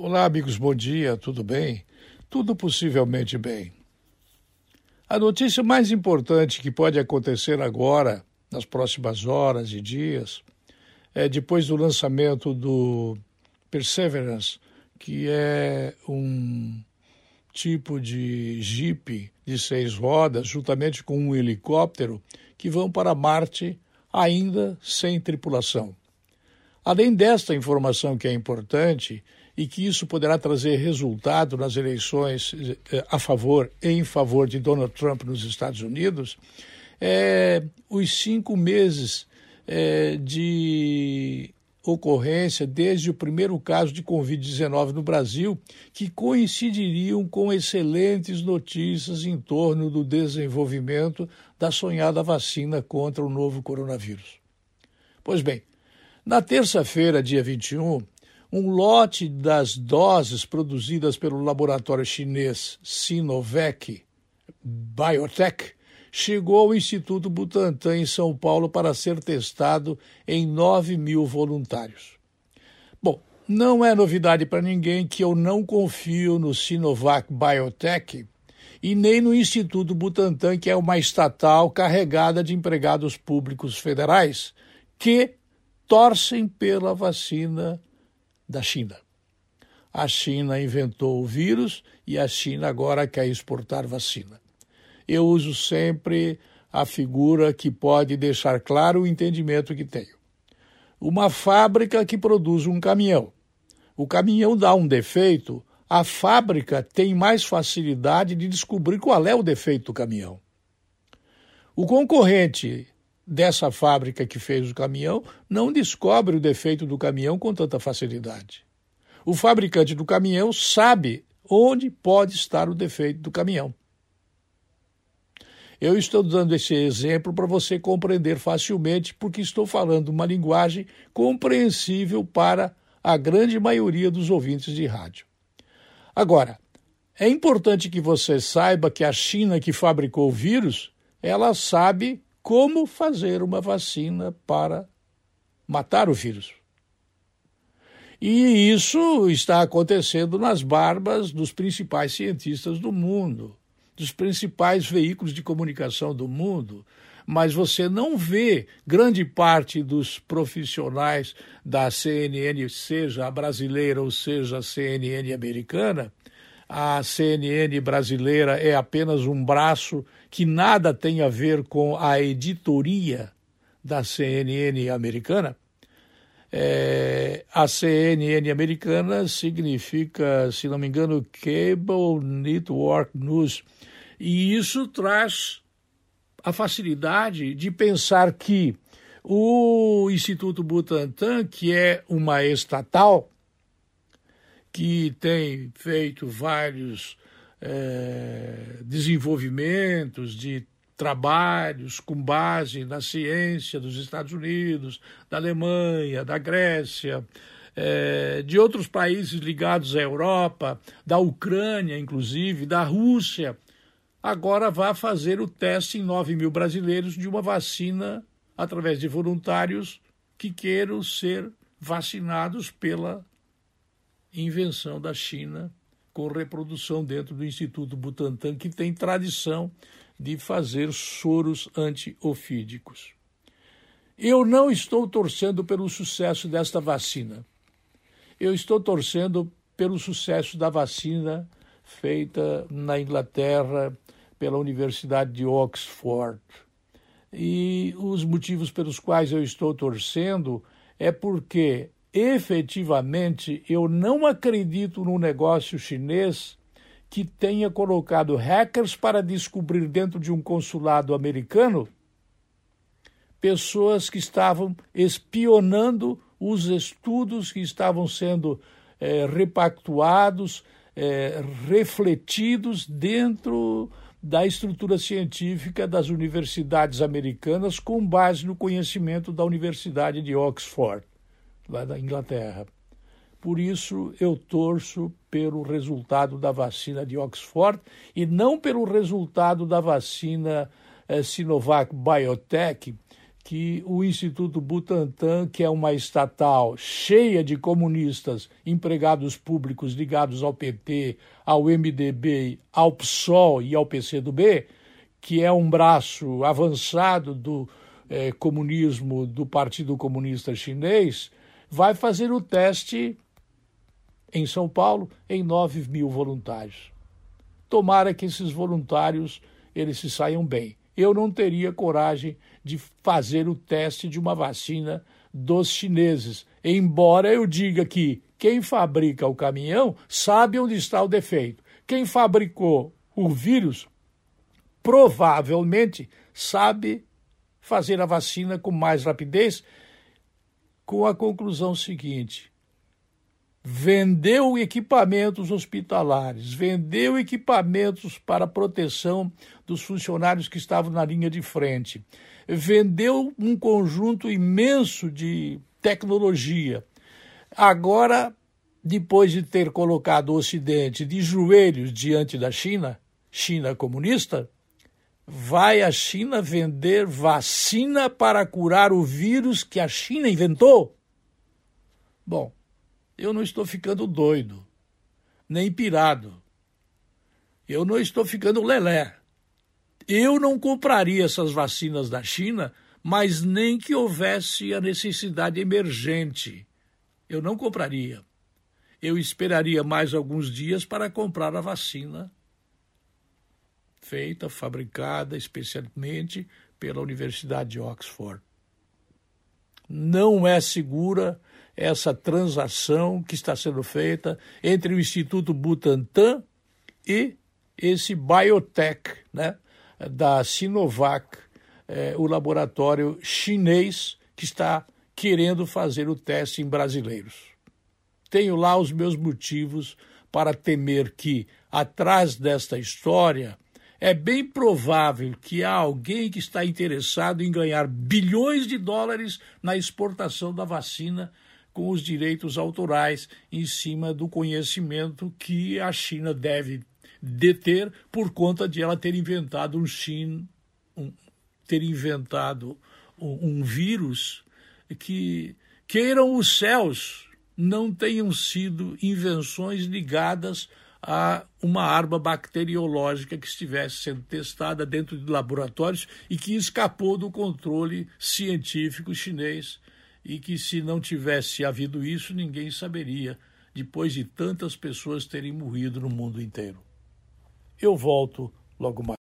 Olá, amigos, bom dia, tudo bem? Tudo possivelmente bem. A notícia mais importante que pode acontecer agora, nas próximas horas e dias, é depois do lançamento do Perseverance, que é um tipo de jipe de seis rodas, juntamente com um helicóptero, que vão para Marte ainda sem tripulação. Além desta informação que é importante, e que isso poderá trazer resultado nas eleições eh, a favor em favor de Donald Trump nos Estados Unidos, é, os cinco meses é, de ocorrência desde o primeiro caso de Covid-19 no Brasil, que coincidiriam com excelentes notícias em torno do desenvolvimento da sonhada vacina contra o novo coronavírus. Pois bem, na terça-feira, dia 21, um lote das doses produzidas pelo laboratório chinês Sinovac Biotech chegou ao Instituto Butantan em São Paulo para ser testado em 9 mil voluntários. Bom, não é novidade para ninguém que eu não confio no Sinovac Biotech e nem no Instituto Butantan, que é uma estatal carregada de empregados públicos federais que torcem pela vacina da China. A China inventou o vírus e a China agora quer exportar vacina. Eu uso sempre a figura que pode deixar claro o entendimento que tenho. Uma fábrica que produz um caminhão. O caminhão dá um defeito, a fábrica tem mais facilidade de descobrir qual é o defeito do caminhão. O concorrente dessa fábrica que fez o caminhão não descobre o defeito do caminhão com tanta facilidade. O fabricante do caminhão sabe onde pode estar o defeito do caminhão. Eu estou dando esse exemplo para você compreender facilmente, porque estou falando uma linguagem compreensível para a grande maioria dos ouvintes de rádio. Agora, é importante que você saiba que a China que fabricou o vírus, ela sabe como fazer uma vacina para matar o vírus. E isso está acontecendo nas barbas dos principais cientistas do mundo, dos principais veículos de comunicação do mundo. Mas você não vê grande parte dos profissionais da CNN, seja a brasileira ou seja a CNN americana, a CNN brasileira é apenas um braço que nada tem a ver com a editoria da CNN americana. É, a CNN americana significa, se não me engano, Cable Network News. E isso traz a facilidade de pensar que o Instituto Butantan, que é uma estatal, que tem feito vários é, desenvolvimentos de trabalhos com base na ciência dos Estados Unidos, da Alemanha, da Grécia, é, de outros países ligados à Europa, da Ucrânia, inclusive, da Rússia, agora vai fazer o teste em 9 mil brasileiros de uma vacina através de voluntários que queiram ser vacinados pela invenção da China com reprodução dentro do Instituto Butantan, que tem tradição de fazer soros antiofídicos. Eu não estou torcendo pelo sucesso desta vacina. Eu estou torcendo pelo sucesso da vacina feita na Inglaterra pela Universidade de Oxford. E os motivos pelos quais eu estou torcendo é porque efetivamente, eu não acredito no negócio chinês que tenha colocado hackers para descobrir dentro de um consulado americano pessoas que estavam espionando os estudos que estavam sendo é, repactuados, é, refletidos dentro da estrutura científica das universidades americanas com base no conhecimento da Universidade de Oxford lá da Inglaterra. Por isso, eu torço pelo resultado da vacina de Oxford e não pelo resultado da vacina eh, Sinovac Biotech, que o Instituto Butantan, que é uma estatal cheia de comunistas, empregados públicos ligados ao PT, ao MDB, ao PSOL e ao PCdoB, que é um braço avançado do eh, comunismo do Partido Comunista Chinês, vai fazer o teste em São Paulo em 9 mil voluntários. Tomara que esses voluntários eles se saiam bem eu não teria coragem de fazer o teste de uma vacina dos chineses, embora eu diga que quem fabrica o caminhão sabe onde está o defeito. Quem fabricou o vírus provavelmente sabe fazer a vacina com mais rapidez, com a conclusão seguinte: vendeu equipamentos hospitalares, vendeu equipamentos para proteção dos funcionários que estavam na linha de frente, vendeu um conjunto imenso de tecnologia. Agora, depois de ter colocado o Ocidente de joelhos diante da China, China comunista, vai a China vender vacina para curar o vírus que a China inventou? Bom, eu não estou ficando doido, nem pirado. Eu não estou ficando lelé. Eu não compraria essas vacinas da China, mas nem que houvesse a necessidade emergente. Eu não compraria. Eu esperaria mais alguns dias para comprar a vacina feita, fabricada especialmente pela Universidade de Oxford. Não é segura essa transação que está sendo feita entre o Instituto Butantan e esse biotech né, da Sinovac, é, o laboratório chinês que está querendo fazer o teste em brasileiros. Tenho lá os meus motivos para temer que, atrás desta história, é bem provável que há alguém que está interessado em ganhar bilhões de dólares na exportação da vacina com os direitos autorais em cima do conhecimento que a China deve deter por conta de ela ter inventado um Xin, um, ter inventado um, um vírus que queiram os céus não tenham sido invenções ligadas a uma arma bacteriológica que estivesse sendo testada dentro de laboratórios e que escapou do controle científico chinês e que se não tivesse havido isso, ninguém saberia, depois de tantas pessoas terem morrido no mundo inteiro. Eu volto logo mais.